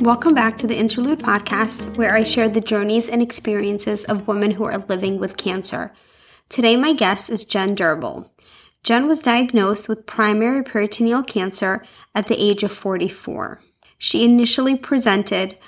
Welcome back to the Interlude podcast, where I share the journeys and experiences of women who are living with cancer. Today, my guest is Jen Durbel. Jen was diagnosed with primary peritoneal cancer at the age of 44. She initially presented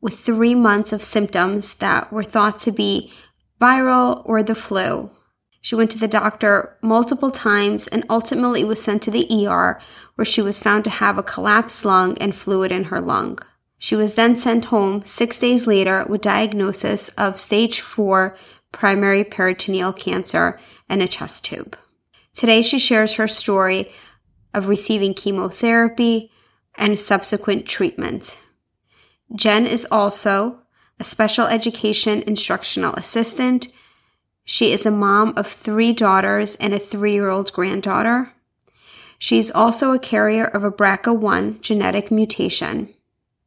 with three months of symptoms that were thought to be viral or the flu. She went to the doctor multiple times and ultimately was sent to the ER where she was found to have a collapsed lung and fluid in her lung. She was then sent home six days later with diagnosis of stage four primary peritoneal cancer and a chest tube. Today she shares her story of receiving chemotherapy and subsequent treatment. Jen is also a special education instructional assistant she is a mom of three daughters and a three year old granddaughter. She's also a carrier of a BRCA1 genetic mutation.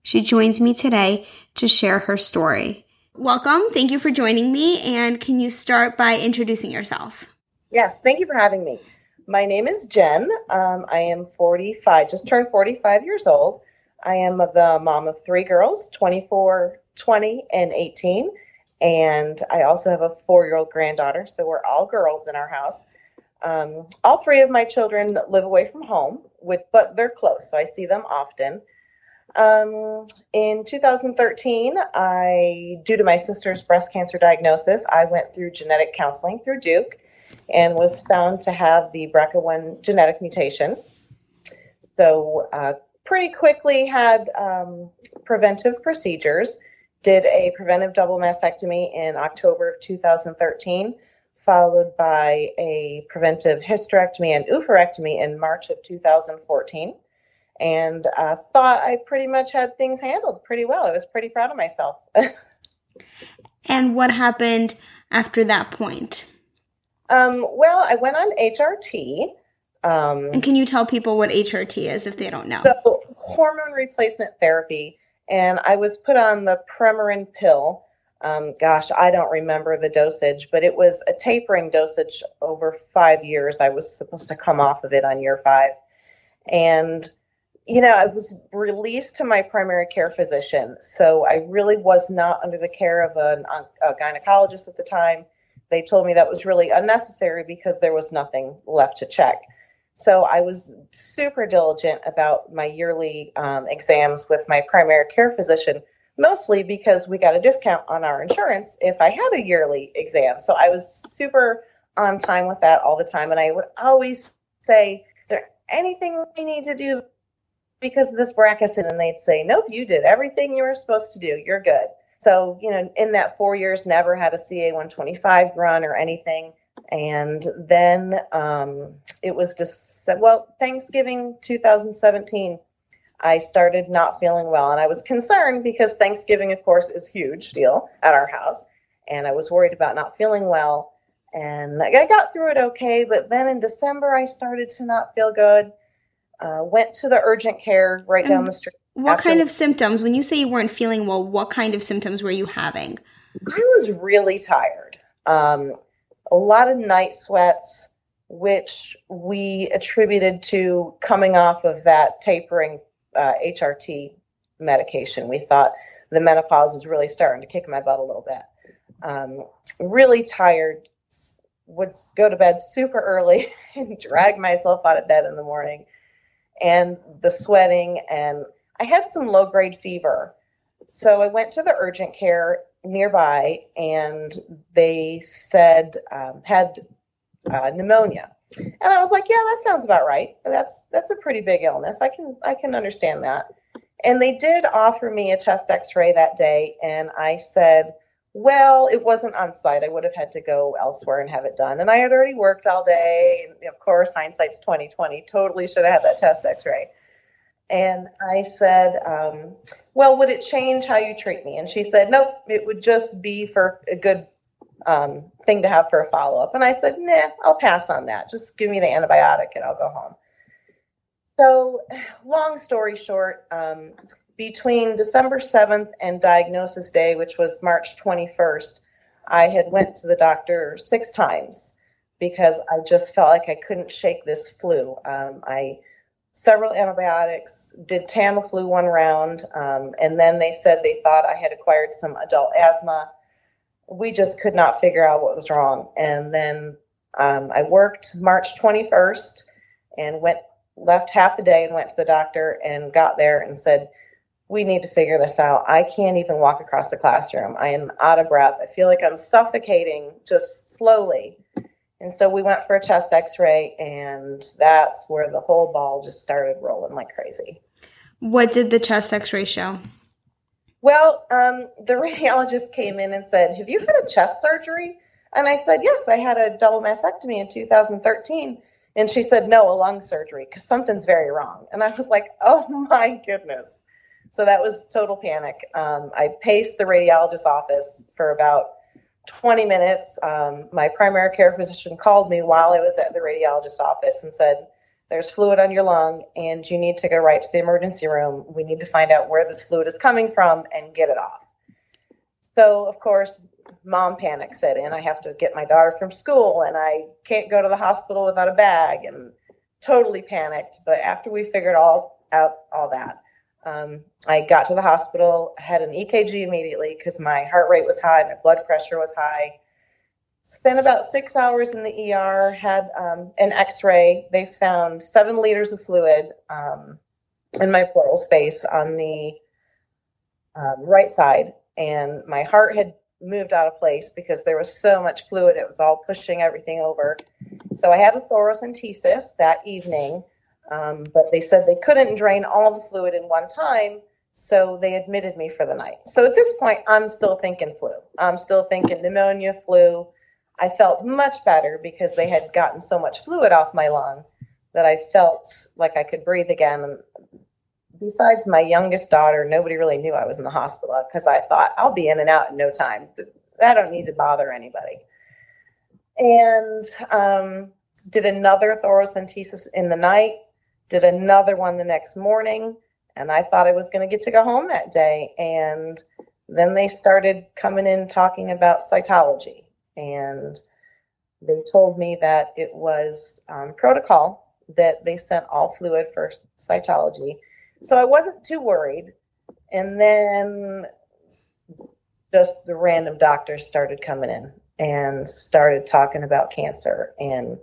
She joins me today to share her story. Welcome. Thank you for joining me. And can you start by introducing yourself? Yes, thank you for having me. My name is Jen. Um, I am 45, just turned 45 years old. I am the mom of three girls 24, 20, and 18. And I also have a four year old granddaughter. So we're all girls in our house. Um, all three of my children live away from home, with but they're close, so I see them often. Um, in 2013, I, due to my sister's breast cancer diagnosis, I went through genetic counseling through Duke and was found to have the BRCA1 genetic mutation. So, uh, pretty quickly had um, preventive procedures did a preventive double mastectomy in October of 2013, followed by a preventive hysterectomy and oophorectomy in March of 2014. And I uh, thought I pretty much had things handled pretty well. I was pretty proud of myself. and what happened after that point? Um, well, I went on HRT. Um, and can you tell people what HRT is if they don't know? So, hormone replacement therapy and I was put on the Premarin pill. Um, gosh, I don't remember the dosage, but it was a tapering dosage over five years. I was supposed to come off of it on year five. And, you know, I was released to my primary care physician. So I really was not under the care of an, a gynecologist at the time. They told me that was really unnecessary because there was nothing left to check. So I was super diligent about my yearly um, exams with my primary care physician, mostly because we got a discount on our insurance if I had a yearly exam. So I was super on time with that all the time. And I would always say, Is there anything we need to do because of this BRCA? And they'd say, Nope, you did everything you were supposed to do. You're good. So, you know, in that four years, never had a CA 125 run or anything. And then um, it was just, well, Thanksgiving 2017, I started not feeling well. And I was concerned because Thanksgiving, of course, is huge deal at our house. And I was worried about not feeling well. And I got through it okay. But then in December, I started to not feel good. Uh, went to the urgent care right down the street. What kind of symptoms, when you say you weren't feeling well, what kind of symptoms were you having? I was really tired. Um, a lot of night sweats, which we attributed to coming off of that tapering uh, HRT medication. We thought the menopause was really starting to kick my butt a little bit. Um, really tired, would go to bed super early and drag myself out of bed in the morning. And the sweating, and I had some low grade fever. So I went to the urgent care nearby and they said um, had uh, pneumonia. And i was like yeah that sounds about right. That's that's a pretty big illness. I can i can understand that. And they did offer me a chest x-ray that day and i said well it wasn't on site i would have had to go elsewhere and have it done and i had already worked all day and of course hindsight's 2020 totally should have had that chest x-ray and I said, um, Well, would it change how you treat me? And she said, Nope, it would just be for a good um, thing to have for a follow up. And I said, Nah, I'll pass on that. Just give me the antibiotic and I'll go home. So, long story short, um, between December 7th and diagnosis day, which was March 21st, I had went to the doctor six times because I just felt like I couldn't shake this flu. Um, I several antibiotics, did Tamiflu one round, um, and then they said they thought I had acquired some adult asthma. We just could not figure out what was wrong. And then um, I worked March 21st and went left half a day and went to the doctor and got there and said, we need to figure this out. I can't even walk across the classroom. I am out of breath. I feel like I'm suffocating just slowly. And so we went for a chest x ray, and that's where the whole ball just started rolling like crazy. What did the chest x ray show? Well, um, the radiologist came in and said, Have you had a chest surgery? And I said, Yes, I had a double mastectomy in 2013. And she said, No, a lung surgery, because something's very wrong. And I was like, Oh my goodness. So that was total panic. Um, I paced the radiologist's office for about 20 minutes. Um, my primary care physician called me while I was at the radiologist's office and said, There's fluid on your lung, and you need to go right to the emergency room. We need to find out where this fluid is coming from and get it off. So, of course, mom panic set in. I have to get my daughter from school, and I can't go to the hospital without a bag, and totally panicked. But after we figured all out all that, um, I got to the hospital, had an EKG immediately because my heart rate was high, my blood pressure was high. Spent about six hours in the ER, had um, an x ray. They found seven liters of fluid um, in my pleural space on the um, right side, and my heart had moved out of place because there was so much fluid, it was all pushing everything over. So I had a thoracentesis that evening um, but they said they couldn't drain all the fluid in one time, so they admitted me for the night. So at this point, I'm still thinking flu. I'm still thinking pneumonia, flu. I felt much better because they had gotten so much fluid off my lung that I felt like I could breathe again. Besides my youngest daughter, nobody really knew I was in the hospital because I thought I'll be in and out in no time. I don't need to bother anybody. And um, did another thoracentesis in the night did another one the next morning and I thought I was going to get to go home that day. And then they started coming in talking about cytology. And they told me that it was um, protocol that they sent all fluid for cytology. So I wasn't too worried. And then just the random doctors started coming in and started talking about cancer and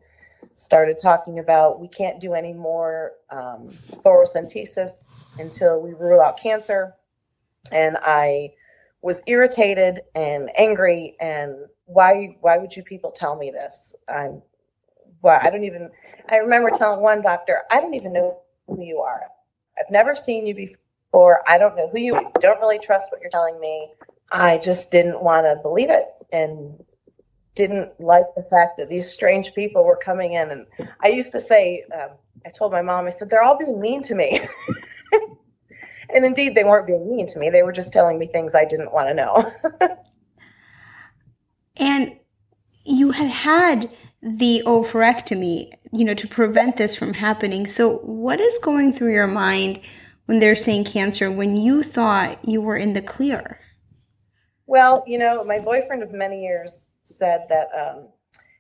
started talking about we can't do any more um, thoracentesis until we rule out cancer. And I was irritated and angry. And why why would you people tell me this? I'm well, I don't even. I remember telling one doctor, I don't even know who you are. I've never seen you before. I don't know who you. Don't really trust what you're telling me. I just didn't want to believe it, and didn't like the fact that these strange people were coming in. And I used to say, um, I told my mom, I said, they're all being mean to me. and indeed, they weren't being mean to me. They were just telling me things I didn't want to know. and you had had the oophorectomy, you know, to prevent this from happening. So, what is going through your mind when they're saying cancer when you thought you were in the clear? Well, you know, my boyfriend of many years said that um,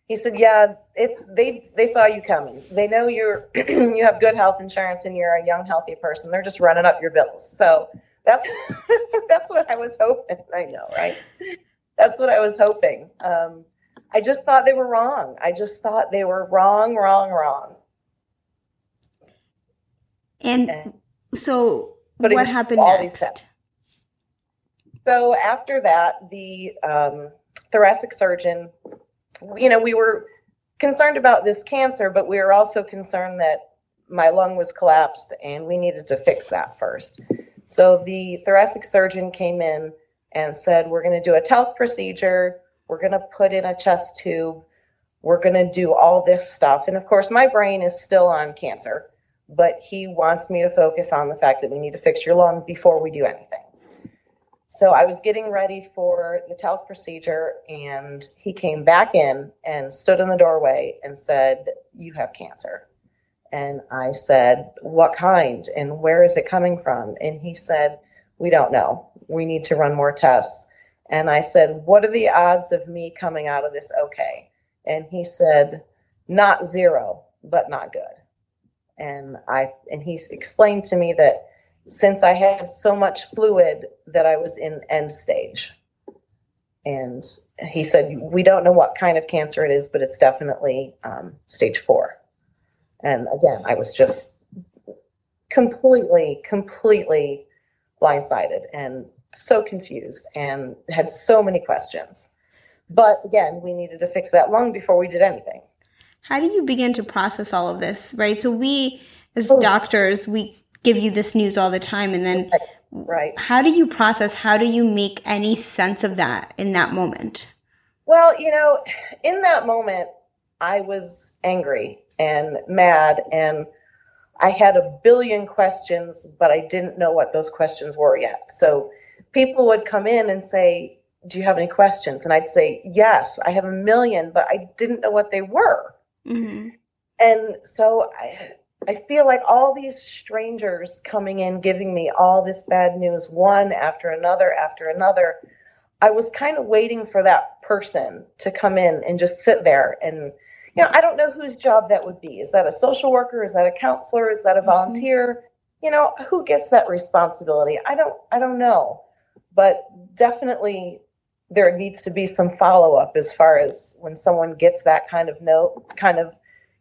he said, "Yeah, it's they they saw you coming. They know you're you have good health insurance and you're a young healthy person. They're just running up your bills." So that's that's what I was hoping. I know, right? That's what I was hoping. Um, I just thought they were wrong. I just thought they were wrong, wrong, wrong. And, and so, what happened next? So after that, the um, thoracic surgeon, you know, we were concerned about this cancer, but we were also concerned that my lung was collapsed and we needed to fix that first. So the thoracic surgeon came in and said, We're going to do a talc procedure. We're going to put in a chest tube. We're going to do all this stuff. And of course, my brain is still on cancer, but he wants me to focus on the fact that we need to fix your lung before we do anything. So I was getting ready for the talc procedure, and he came back in and stood in the doorway and said, You have cancer. And I said, What kind? And where is it coming from? And he said, We don't know. We need to run more tests. And I said, What are the odds of me coming out of this okay? And he said, Not zero, but not good. And I and he explained to me that since I had so much fluid that I was in end stage. And he said, We don't know what kind of cancer it is, but it's definitely um, stage four. And again, I was just completely, completely blindsided and so confused and had so many questions. But again, we needed to fix that lung before we did anything. How do you begin to process all of this, right? So we as oh. doctors, we give you this news all the time and then right. How do you process, how do you make any sense of that in that moment? Well, you know, in that moment I was angry and mad and I had a billion questions, but I didn't know what those questions were yet. So people would come in and say, Do you have any questions? And I'd say, Yes, I have a million, but I didn't know what they were. Mm-hmm. And so I, I feel like all these strangers coming in, giving me all this bad news, one after another after another. I was kind of waiting for that person to come in and just sit there and you know, I don't know whose job that would be. Is that a social worker? Is that a counselor? Is that a mm-hmm. volunteer? Mm-hmm. You know, who gets that responsibility? I don't I don't know. But definitely there needs to be some follow up as far as when someone gets that kind of note, kind of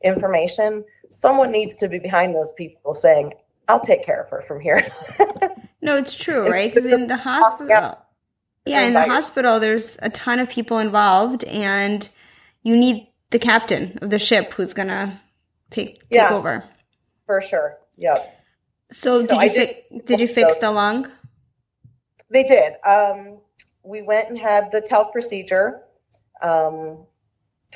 information. Someone needs to be behind those people saying, "I'll take care of her from here." no, it's true, right? Because in the hospital, yeah, yeah in the hospital, there's a ton of people involved, and you need the captain of the ship who's gonna take take yeah, over. For sure. Yep. So, so did you fi- did you fix the lung? They did. Um, we went and had the talc procedure. Um,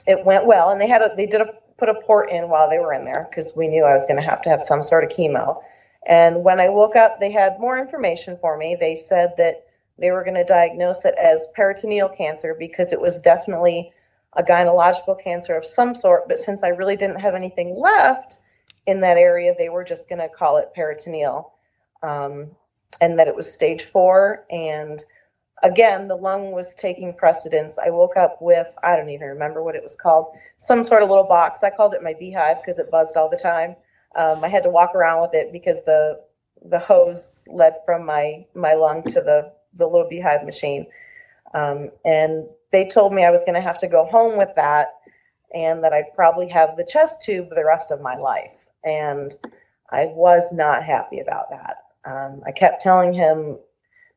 it went well, and they had a they did a put a port in while they were in there because we knew I was going to have to have some sort of chemo. And when I woke up, they had more information for me. They said that they were going to diagnose it as peritoneal cancer because it was definitely a gynecological cancer of some sort. But since I really didn't have anything left in that area, they were just going to call it peritoneal. Um, and that it was stage four. And again, the lung was taking precedence. I woke up with, I don't even remember what it was called, some sort of little box. I called it my beehive because it buzzed all the time. Um, I had to walk around with it because the the hose led from my my lung to the the little beehive machine. Um, and they told me I was going to have to go home with that and that I'd probably have the chest tube the rest of my life. And I was not happy about that. Um, I kept telling him,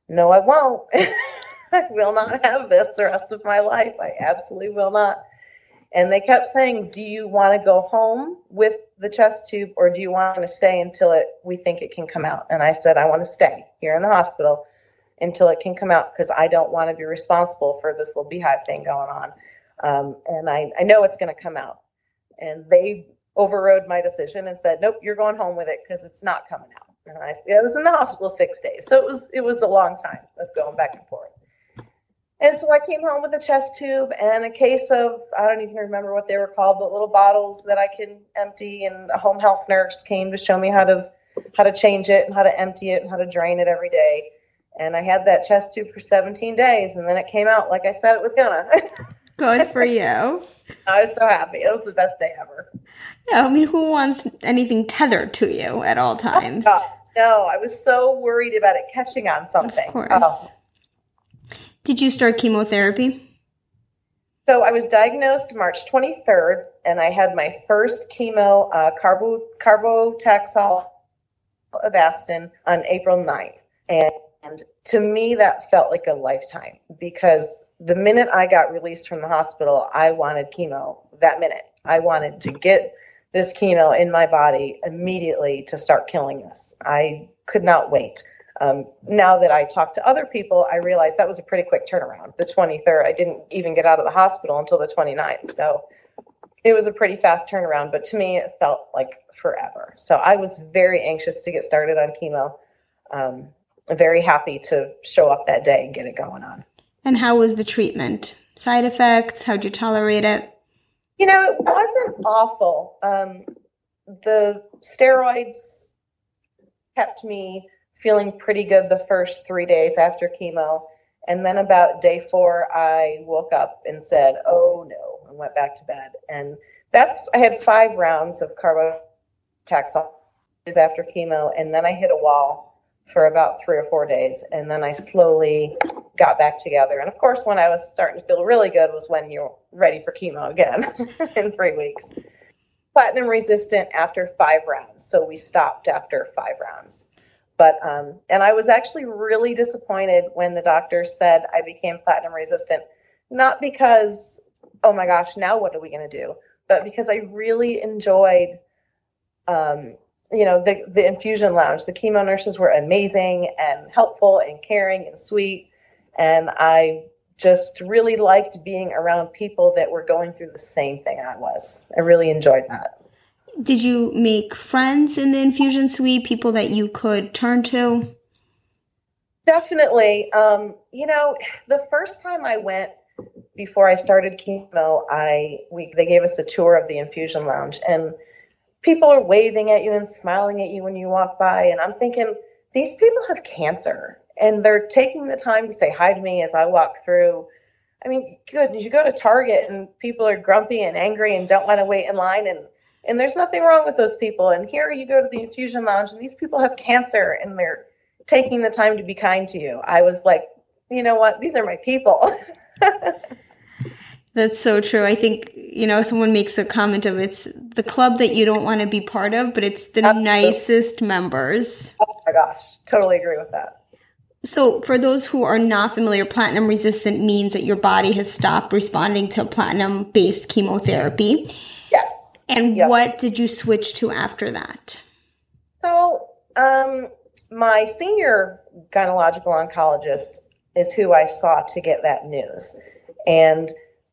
no, I won't. I will not have this the rest of my life. I absolutely will not. And they kept saying, Do you want to go home with the chest tube or do you want to stay until it we think it can come out? And I said, I want to stay here in the hospital until it can come out because I don't want to be responsible for this little beehive thing going on. Um, and I, I know it's going to come out. And they overrode my decision and said, nope, you're going home with it because it's not coming out. And I, I was in the hospital six days. So it was, it was a long time of going back and forth. And so I came home with a chest tube and a case of, I don't even remember what they were called, but little bottles that I can empty. And a home health nurse came to show me how to, how to change it and how to empty it and how to drain it every day and I had that chest tube for 17 days, and then it came out like I said it was gonna. Good for you. I was so happy. It was the best day ever. Yeah, I mean, who wants anything tethered to you at all times? Oh, no, I was so worried about it catching on something. Of course. Oh. Did you start chemotherapy? So I was diagnosed March 23rd, and I had my first chemo, uh, carbo carbotaxol Avastin, on April 9th. And and to me, that felt like a lifetime because the minute I got released from the hospital, I wanted chemo that minute. I wanted to get this chemo in my body immediately to start killing this. I could not wait. Um, now that I talk to other people, I realize that was a pretty quick turnaround. The 23rd, I didn't even get out of the hospital until the 29th. So it was a pretty fast turnaround, but to me, it felt like forever. So I was very anxious to get started on chemo. Um, very happy to show up that day and get it going on. And how was the treatment? Side effects? How'd you tolerate it? You know, it wasn't awful. Um, the steroids kept me feeling pretty good the first three days after chemo. And then about day four, I woke up and said, oh no, and went back to bed. And that's, I had five rounds of carbo Taxol after chemo, and then I hit a wall for about three or four days, and then I slowly got back together. And of course, when I was starting to feel really good was when you're ready for chemo again in three weeks. Platinum resistant after five rounds, so we stopped after five rounds. But um, and I was actually really disappointed when the doctor said I became platinum resistant, not because oh my gosh, now what are we going to do? But because I really enjoyed um, you know the the infusion lounge. The chemo nurses were amazing and helpful and caring and sweet. And i just really liked being around people that were going through the same thing i was. I really enjoyed that. Did you make friends in the infusion suite people that you could turn to? Definitely. Um, you know the first time i went before i started chemo i we they gave us a tour of the infusion lounge. And people are waving at you and smiling at you when you walk by. And I'm thinking, these people have cancer and they're taking the time to say hi to me as I walk through. I mean, good. You go to Target and people are grumpy and angry and don't want to wait in line and and there's nothing wrong with those people. And here you go to the infusion lounge and these people have cancer and they're taking the time to be kind to you. I was like, you know what? These are my people. That's so true. I think, you know, someone makes a comment of it's the club that you don't want to be part of, but it's the Absolutely. nicest members. Oh my gosh. Totally agree with that. So, for those who are not familiar, platinum resistant means that your body has stopped responding to platinum based chemotherapy. Yes. And yes. what did you switch to after that? So, um, my senior gynecological oncologist is who I saw to get that news. And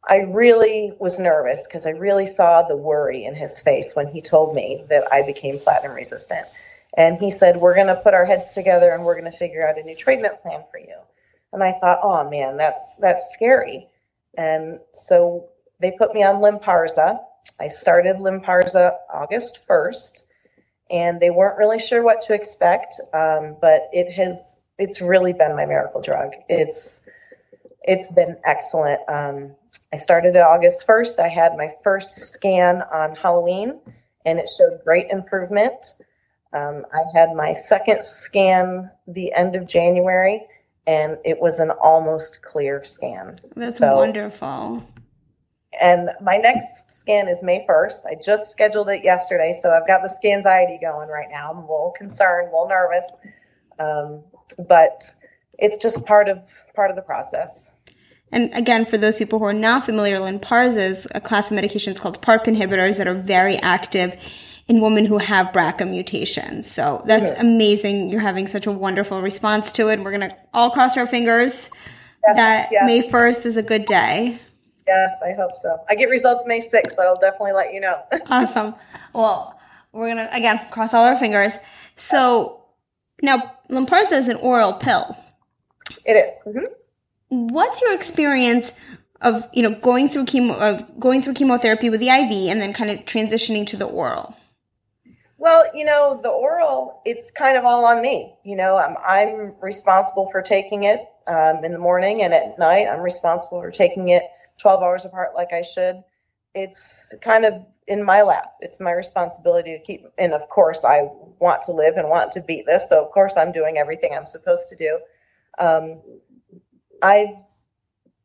I really was nervous because I really saw the worry in his face when he told me that I became platinum resistant. And he said, We're going to put our heads together and we're going to figure out a new treatment plan for you. And I thought, Oh man, that's, that's scary. And so they put me on Lynparza. I started Lynparza August 1st, and they weren't really sure what to expect, um, but it has, it's really been my miracle drug. It's, it's been excellent. Um, I started it August 1st. I had my first scan on Halloween and it showed great improvement. Um, I had my second scan the end of January and it was an almost clear scan. That's so, wonderful. And my next scan is May 1st. I just scheduled it yesterday, so I've got the scanxiety going right now. I'm a little concerned, a little nervous, um, but it's just part of part of the process. And again, for those people who are not familiar, Lynparza is a class of medications called PARP inhibitors that are very active in women who have BRCA mutations. So that's amazing. You're having such a wonderful response to it. We're going to all cross our fingers yes, that yes. May 1st is a good day. Yes, I hope so. I get results May 6th, so I'll definitely let you know. awesome. Well, we're going to, again, cross all our fingers. So now, Lynparza is an oral pill. It is. Mm-hmm. What's your experience of you know going through chemo, uh, going through chemotherapy with the IV, and then kind of transitioning to the oral? Well, you know, the oral, it's kind of all on me. You know, I'm, I'm responsible for taking it um, in the morning and at night. I'm responsible for taking it 12 hours apart like I should. It's kind of in my lap. It's my responsibility to keep, and of course, I want to live and want to beat this. So, of course, I'm doing everything I'm supposed to do. Um, I've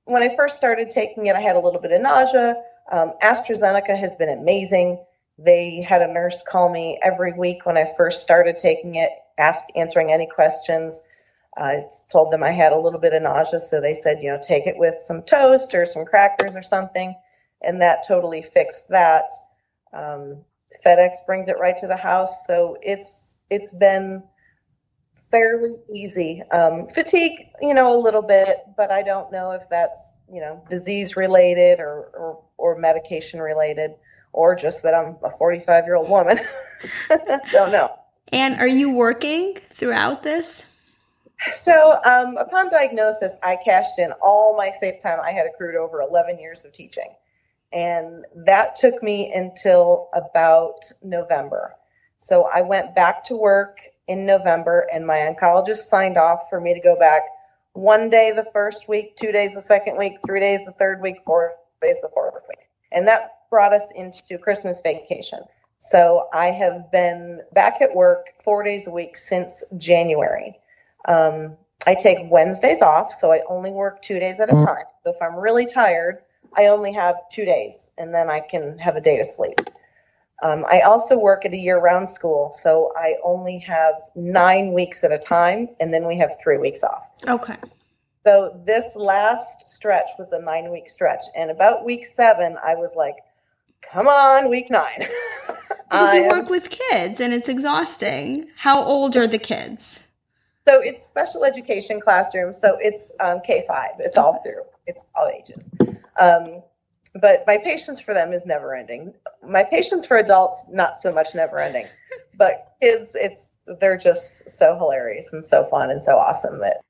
when I first started taking it, I had a little bit of nausea. Um, AstraZeneca has been amazing. They had a nurse call me every week when I first started taking it, ask answering any questions. I told them I had a little bit of nausea, so they said, you know, take it with some toast or some crackers or something, and that totally fixed that. Um, FedEx brings it right to the house, so it's it's been fairly easy. Um, fatigue, you know, a little bit, but I don't know if that's you know disease related or or, or medication related, or just that I'm a 45 year old woman. don't know. And are you working throughout this? So, um, upon diagnosis, I cashed in all my safe time I had accrued over 11 years of teaching. And that took me until about November. So, I went back to work in November, and my oncologist signed off for me to go back one day the first week, two days the second week, three days the third week, four days the fourth week. And that brought us into Christmas vacation. So I have been back at work four days a week since January. Um, I take Wednesdays off, so I only work two days at a time. So if I'm really tired, I only have two days, and then I can have a day to sleep. Um, I also work at a year round school, so I only have nine weeks at a time, and then we have three weeks off. Okay. So this last stretch was a nine week stretch. And about week seven, I was like, come on, week nine. Because you work with kids and it's exhausting. How old are the kids? So it's special education classroom. So it's um, K 5, it's all through, it's all ages. Um, but my patience for them is never ending. My patience for adults, not so much never ending. But kids, it's they're just so hilarious and so fun and so awesome that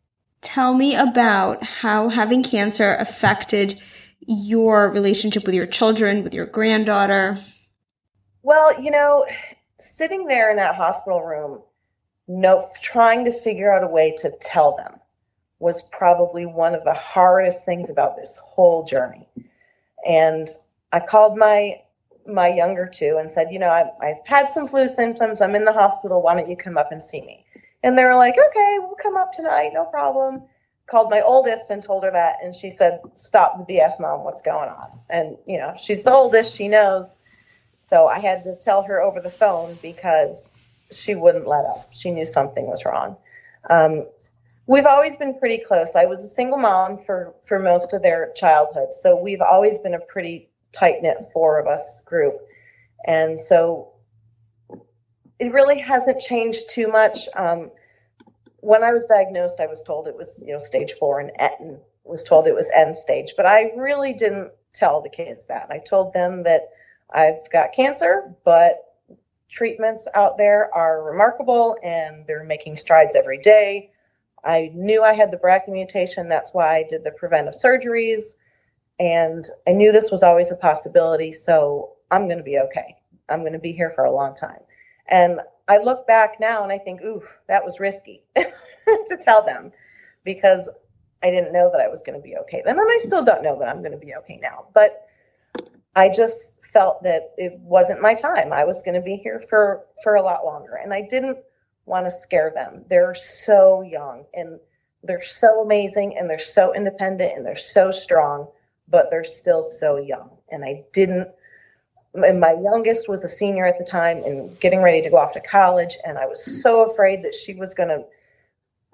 Tell me about how having cancer affected your relationship with your children, with your granddaughter. Well, you know, sitting there in that hospital room, no, trying to figure out a way to tell them was probably one of the hardest things about this whole journey. And I called my my younger two and said, you know, I've, I've had some flu symptoms. I'm in the hospital. Why don't you come up and see me? And they were like, okay, we'll come up tonight, no problem. Called my oldest and told her that, and she said, stop the BS, mom, what's going on? And, you know, she's the oldest, she knows. So I had to tell her over the phone because she wouldn't let up. She knew something was wrong. Um, we've always been pretty close. I was a single mom for, for most of their childhood. So we've always been a pretty tight knit four of us group. And so it really hasn't changed too much. Um, when I was diagnosed, I was told it was you know stage four, and, and was told it was end stage. But I really didn't tell the kids that. I told them that I've got cancer, but treatments out there are remarkable, and they're making strides every day. I knew I had the BRCA mutation. That's why I did the preventive surgeries. And I knew this was always a possibility. So I'm going to be okay. I'm going to be here for a long time. And I look back now and I think, ooh, that was risky to tell them because I didn't know that I was going to be okay then. And I still don't know that I'm going to be okay now. But I just felt that it wasn't my time. I was going to be here for for a lot longer. And I didn't want to scare them. They're so young and they're so amazing and they're so independent and they're so strong, but they're still so young. And I didn't and my youngest was a senior at the time and getting ready to go off to college and i was so afraid that she was going to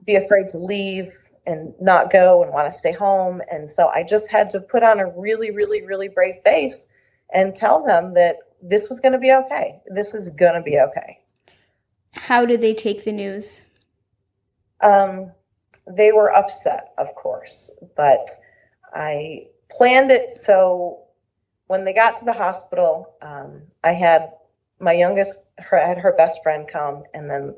be afraid to leave and not go and want to stay home and so i just had to put on a really really really brave face and tell them that this was going to be okay this is going to be okay how did they take the news um, they were upset of course but i planned it so when they got to the hospital, um, I had my youngest, her, had her best friend come, and then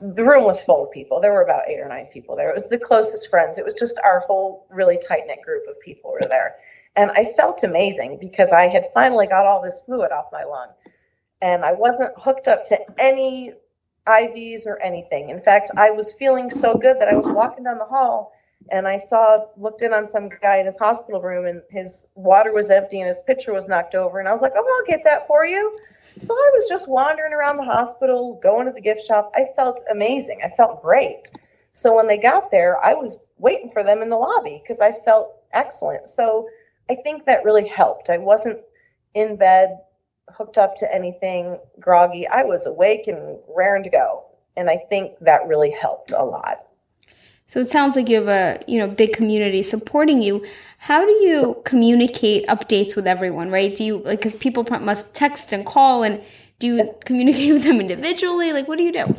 the room was full of people. There were about eight or nine people there. It was the closest friends. It was just our whole really tight knit group of people were there. And I felt amazing because I had finally got all this fluid off my lung. And I wasn't hooked up to any IVs or anything. In fact, I was feeling so good that I was walking down the hall and I saw looked in on some guy in his hospital room and his water was empty and his pitcher was knocked over and I was like, "Oh, I'll get that for you." So I was just wandering around the hospital, going to the gift shop. I felt amazing. I felt great. So when they got there, I was waiting for them in the lobby because I felt excellent. So I think that really helped. I wasn't in bed hooked up to anything groggy. I was awake and raring to go. And I think that really helped a lot. So it sounds like you have a you know big community supporting you. How do you communicate updates with everyone? Right? Do you like because people must text and call and do you communicate with them individually? Like what do you do?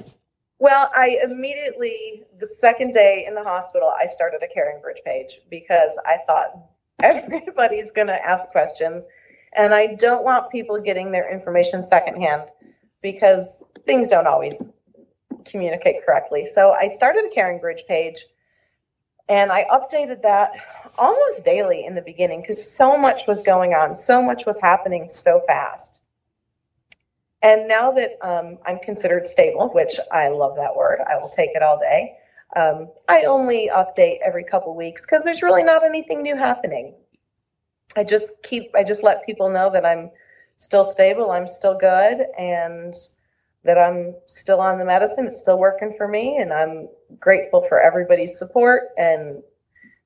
Well, I immediately the second day in the hospital, I started a Caring Bridge page because I thought everybody's going to ask questions, and I don't want people getting their information secondhand because things don't always communicate correctly. So I started a Caring Bridge page and I updated that almost daily in the beginning because so much was going on, so much was happening so fast. And now that um, I'm considered stable, which I love that word, I will take it all day. Um, I only update every couple weeks because there's really not anything new happening. I just keep, I just let people know that I'm still stable, I'm still good, and that I'm still on the medicine. It's still working for me, and I'm grateful for everybody's support and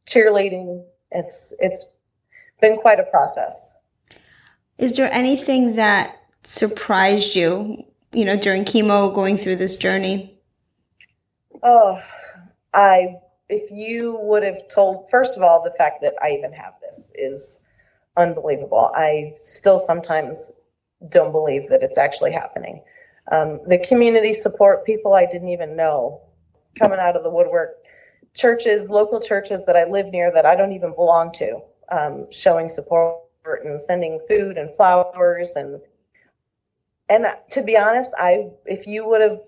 cheerleading. It's it's been quite a process. Is there anything that surprised you, you know, during chemo going through this journey? Oh, I if you would have told first of all the fact that I even have this is unbelievable. I still sometimes don't believe that it's actually happening. Um, the community support, people I didn't even know coming out of the woodwork, churches, local churches that I live near that I don't even belong to, um, showing support and sending food and flowers and and to be honest, I if you would have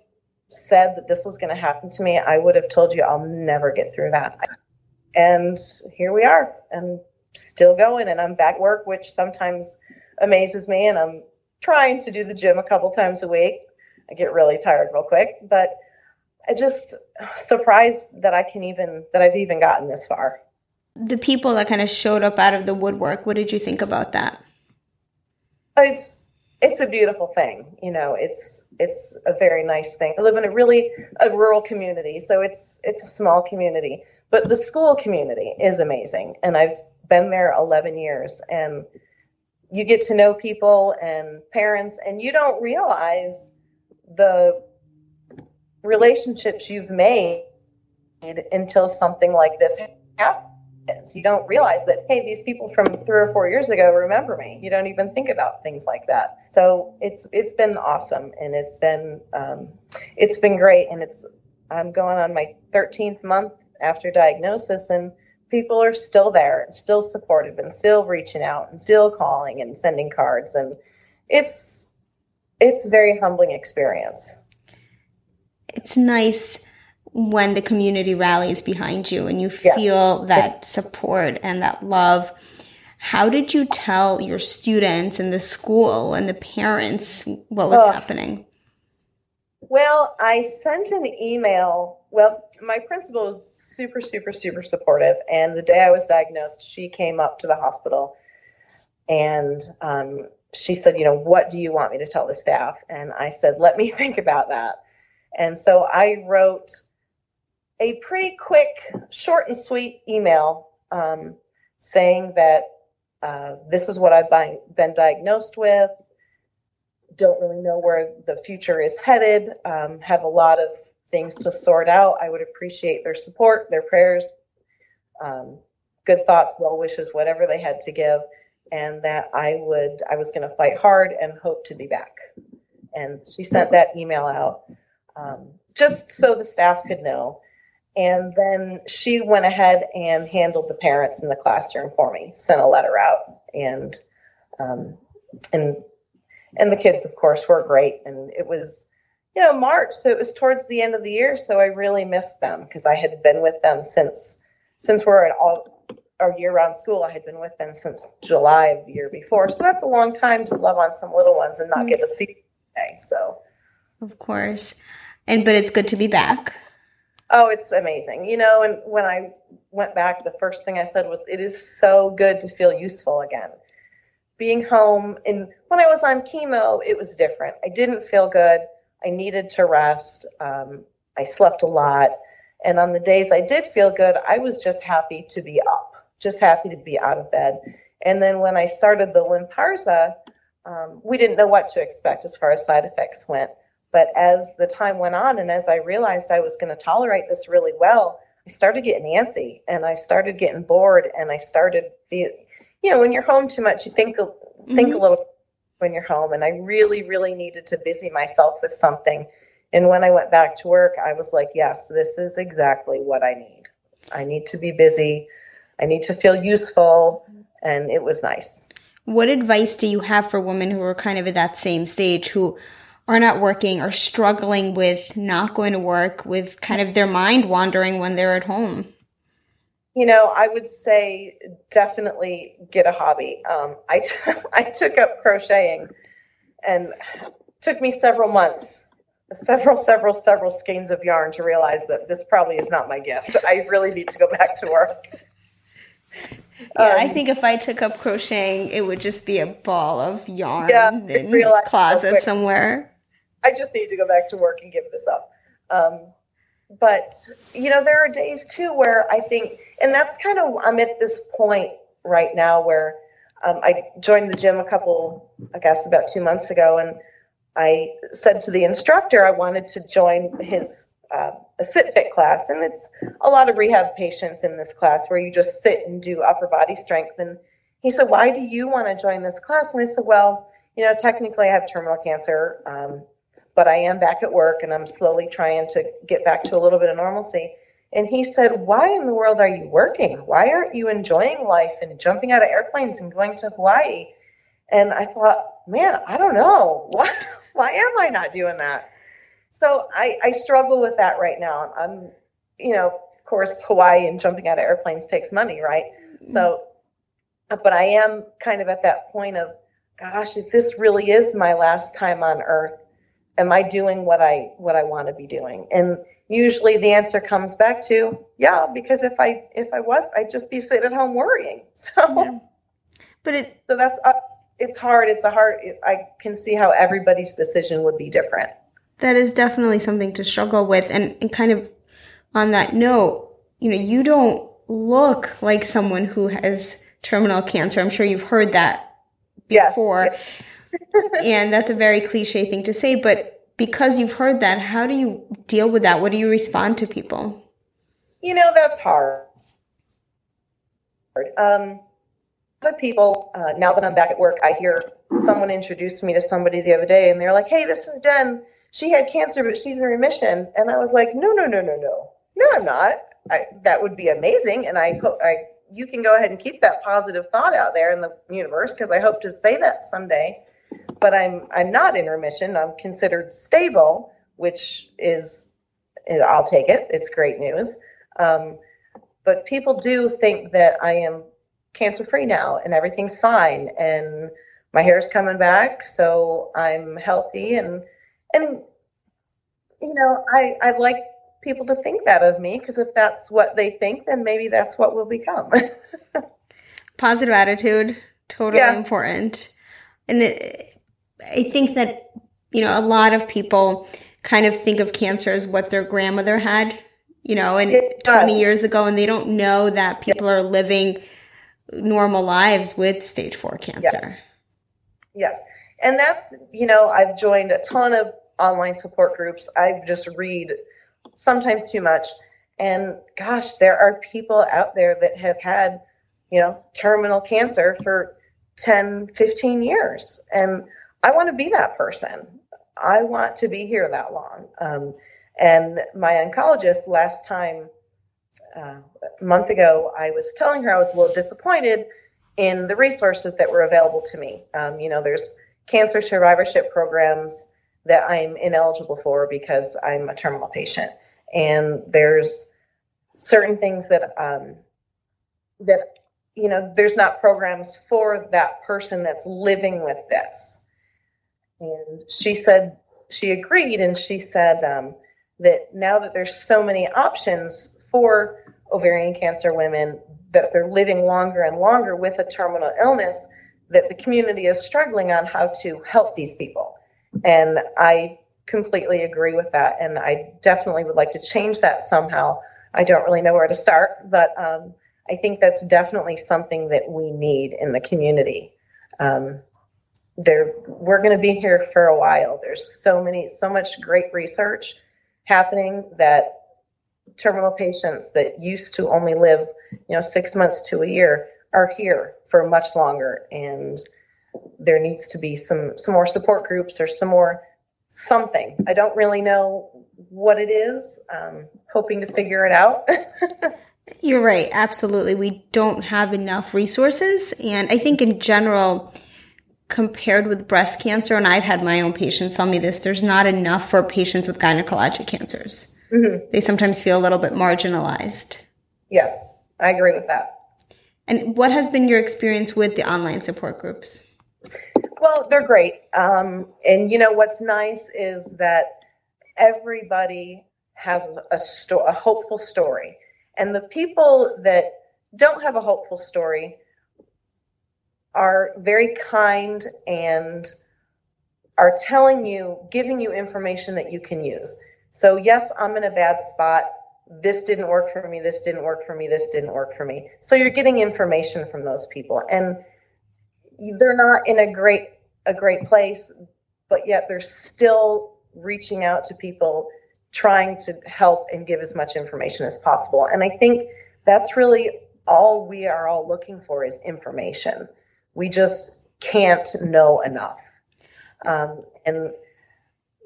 said that this was going to happen to me, I would have told you I'll never get through that. And here we are, and still going, and I'm back work, which sometimes amazes me, and I'm trying to do the gym a couple times a week. I get really tired real quick, but I just surprised that I can even that I've even gotten this far. The people that kind of showed up out of the woodwork, what did you think about that? It's it's a beautiful thing, you know. It's it's a very nice thing. I live in a really a rural community, so it's it's a small community, but the school community is amazing, and I've been there 11 years, and you get to know people and parents, and you don't realize the relationships you've made until something like this happens. You don't realize that, hey, these people from three or four years ago remember me. You don't even think about things like that. So it's it's been awesome, and it's been um, it's been great, and it's I'm going on my 13th month after diagnosis, and people are still there and still supportive and still reaching out and still calling and sending cards. And it's it's a very humbling experience. It's nice when the community rallies behind you and you feel yeah. that support and that love. How did you tell your students and the school and the parents what was uh, happening? Well i sent an email well my principal was super, super, super supportive. And the day I was diagnosed, she came up to the hospital and um, she said, You know, what do you want me to tell the staff? And I said, Let me think about that. And so I wrote a pretty quick, short and sweet email um, saying that uh, this is what I've been diagnosed with. Don't really know where the future is headed. Um, have a lot of things to sort out. I would appreciate their support, their prayers, um, good thoughts, well wishes, whatever they had to give, and that I would I was going to fight hard and hope to be back. And she sent that email out um, just so the staff could know. And then she went ahead and handled the parents in the classroom for me, sent a letter out, and um, and and the kids, of course, were great. And it was you know, March. So it was towards the end of the year. So I really missed them because I had been with them since since we're at all our year round school. I had been with them since July of the year before. So that's a long time to love on some little ones and not get to see today. So of course. And but it's good to be back. Oh, it's amazing. You know, and when I went back, the first thing I said was, it is so good to feel useful again. Being home and when I was on chemo, it was different. I didn't feel good. I needed to rest. Um, I slept a lot. And on the days I did feel good, I was just happy to be up, just happy to be out of bed. And then when I started the Lynparza, um, we didn't know what to expect as far as side effects went. But as the time went on, and as I realized I was going to tolerate this really well, I started getting antsy and I started getting bored and I started, you know, when you're home too much, you think think mm-hmm. a little when you're home. And I really, really needed to busy myself with something. And when I went back to work, I was like, yes, this is exactly what I need. I need to be busy. I need to feel useful. And it was nice. What advice do you have for women who are kind of at that same stage who are not working or struggling with not going to work, with kind of their mind wandering when they're at home? You know, I would say definitely get a hobby. Um, I, t- I took up crocheting and took me several months, several, several, several skeins of yarn to realize that this probably is not my gift. I really need to go back to work. Yeah, um, I think if I took up crocheting, it would just be a ball of yarn yeah, in a closet somewhere. I just need to go back to work and give this up. Um, but you know, there are days too where I think, and that's kind of I'm at this point right now where um, I joined the gym a couple, I guess, about two months ago, and I said to the instructor I wanted to join his uh, a sit fit class, and it's a lot of rehab patients in this class where you just sit and do upper body strength. And he said, "Why do you want to join this class?" And I said, "Well, you know, technically I have terminal cancer, um, but I am back at work, and I'm slowly trying to get back to a little bit of normalcy." And he said, Why in the world are you working? Why aren't you enjoying life and jumping out of airplanes and going to Hawaii? And I thought, man, I don't know. Why, why am I not doing that? So I, I struggle with that right now. I'm, you know, of course, Hawaii and jumping out of airplanes takes money, right? Mm-hmm. So, but I am kind of at that point of, gosh, if this really is my last time on earth, am I doing what I what I want to be doing? And usually the answer comes back to, yeah, because if I if I was, I'd just be sitting at home worrying. So, yeah. but it so that's uh, it's hard. It's a hard. I can see how everybody's decision would be different that is definitely something to struggle with. And, and kind of on that note, you know, you don't look like someone who has terminal cancer. I'm sure you've heard that before. Yes. and that's a very cliche thing to say, but because you've heard that, how do you deal with that? What do you respond to people? You know, that's hard. Um, a lot of people, uh, now that I'm back at work, I hear someone introduced me to somebody the other day and they're like, hey, this is Jen she had cancer, but she's in remission. And I was like, no, no, no, no, no, no, I'm not. I, that would be amazing. And I hope I, you can go ahead and keep that positive thought out there in the universe because I hope to say that someday. But I'm, I'm not in remission. I'm considered stable, which is, I'll take it. It's great news. Um, but people do think that I am cancer free now and everything's fine and my hair's coming back, so I'm healthy and and you know, I I like people to think that of me because if that's what they think, then maybe that's what will become. Positive attitude, totally yeah. important. And it, I think that you know a lot of people kind of think of cancer as what their grandmother had, you know, and 20 years ago, and they don't know that people are living normal lives with stage four cancer. Yes. yes. And that's, you know, I've joined a ton of online support groups. I just read sometimes too much. And gosh, there are people out there that have had, you know, terminal cancer for 10, 15 years. And I want to be that person. I want to be here that long. Um, and my oncologist last time, uh, a month ago, I was telling her I was a little disappointed in the resources that were available to me. Um, you know, there's cancer survivorship programs that I'm ineligible for because I'm a terminal patient. And there's certain things that um, that you know there's not programs for that person that's living with this. And she said she agreed, and she said um, that now that there's so many options for ovarian cancer women that they're living longer and longer with a terminal illness that the community is struggling on how to help these people and I completely agree with that. And I definitely would like to change that somehow. I don't really know where to start, but um, I think that's definitely something that we need in the community. Um, there, we're going to be here for a while. There's so many, so much great research happening that terminal patients that used to only live, you know, six months to a year are here for much longer. And there needs to be some some more support groups or some more something. I don't really know what it is. Um, hoping to figure it out. You're right. Absolutely. We don't have enough resources. And I think in general, compared with breast cancer, and I've had my own patients tell me this, there's not enough for patients with gynecologic cancers. Mm-hmm. They sometimes feel a little bit marginalized. Yes, I agree with that. And what has been your experience with the online support groups? Well, they're great. Um, and you know what's nice is that everybody has a, sto- a hopeful story. And the people that don't have a hopeful story are very kind and are telling you, giving you information that you can use. So, yes, I'm in a bad spot. This didn't work for me. This didn't work for me. This didn't work for me. So, you're getting information from those people. And they're not in a great a great place but yet they're still reaching out to people trying to help and give as much information as possible and i think that's really all we are all looking for is information we just can't know enough. Um, and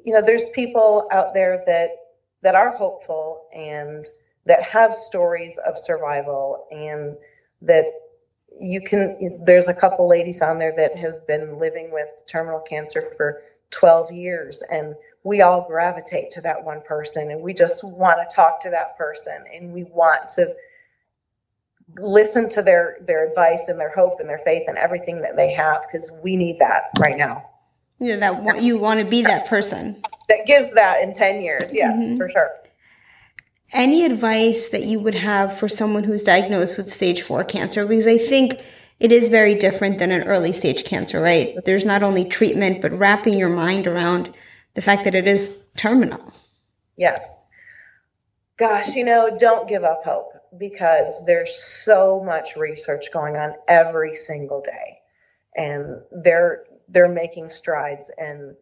you know there's people out there that that are hopeful and that have stories of survival and that you can there's a couple ladies on there that has been living with terminal cancer for 12 years and we all gravitate to that one person and we just want to talk to that person and we want to listen to their their advice and their hope and their faith and everything that they have because we need that right now yeah that you want to be that person that gives that in 10 years yes mm-hmm. for sure any advice that you would have for someone who's diagnosed with stage four cancer? Because I think it is very different than an early stage cancer, right? There's not only treatment, but wrapping your mind around the fact that it is terminal. Yes. Gosh, you know, don't give up hope because there's so much research going on every single day. And they're they're making strides and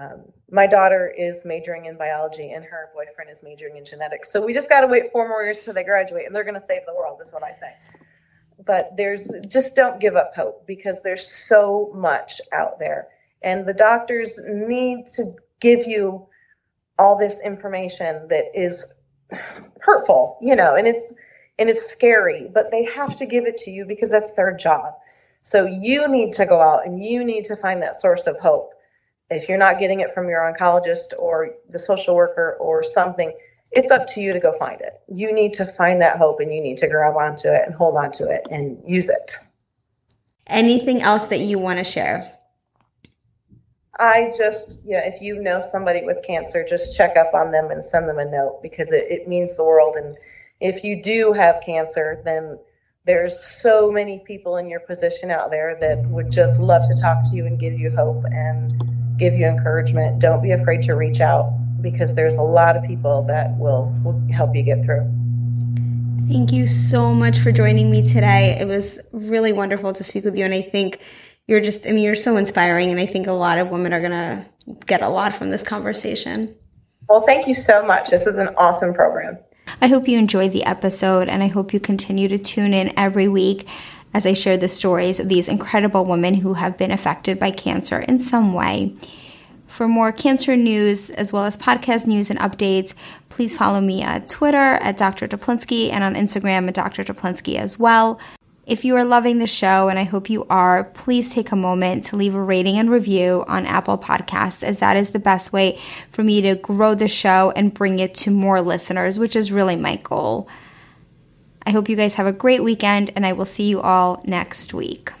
um, my daughter is majoring in biology and her boyfriend is majoring in genetics. So we just got to wait four more years till they graduate and they're going to save the world, is what I say. But there's just don't give up hope because there's so much out there. And the doctors need to give you all this information that is hurtful, you know, and it's and it's scary, but they have to give it to you because that's their job. So you need to go out and you need to find that source of hope if you're not getting it from your oncologist or the social worker or something, it's up to you to go find it. You need to find that hope and you need to grab onto it and hold onto it and use it. Anything else that you want to share? I just, you know, if you know somebody with cancer, just check up on them and send them a note because it, it means the world. And if you do have cancer, then there's so many people in your position out there that would just love to talk to you and give you hope and give you encouragement. Don't be afraid to reach out because there's a lot of people that will, will help you get through. Thank you so much for joining me today. It was really wonderful to speak with you. And I think you're just, I mean, you're so inspiring. And I think a lot of women are going to get a lot from this conversation. Well, thank you so much. This is an awesome program. I hope you enjoyed the episode and I hope you continue to tune in every week as I share the stories of these incredible women who have been affected by cancer in some way. For more cancer news, as well as podcast news and updates, please follow me at Twitter at Dr. Teplinsky and on Instagram at Dr. Teplinsky as well. If you are loving the show, and I hope you are, please take a moment to leave a rating and review on Apple Podcasts, as that is the best way for me to grow the show and bring it to more listeners, which is really my goal. I hope you guys have a great weekend, and I will see you all next week.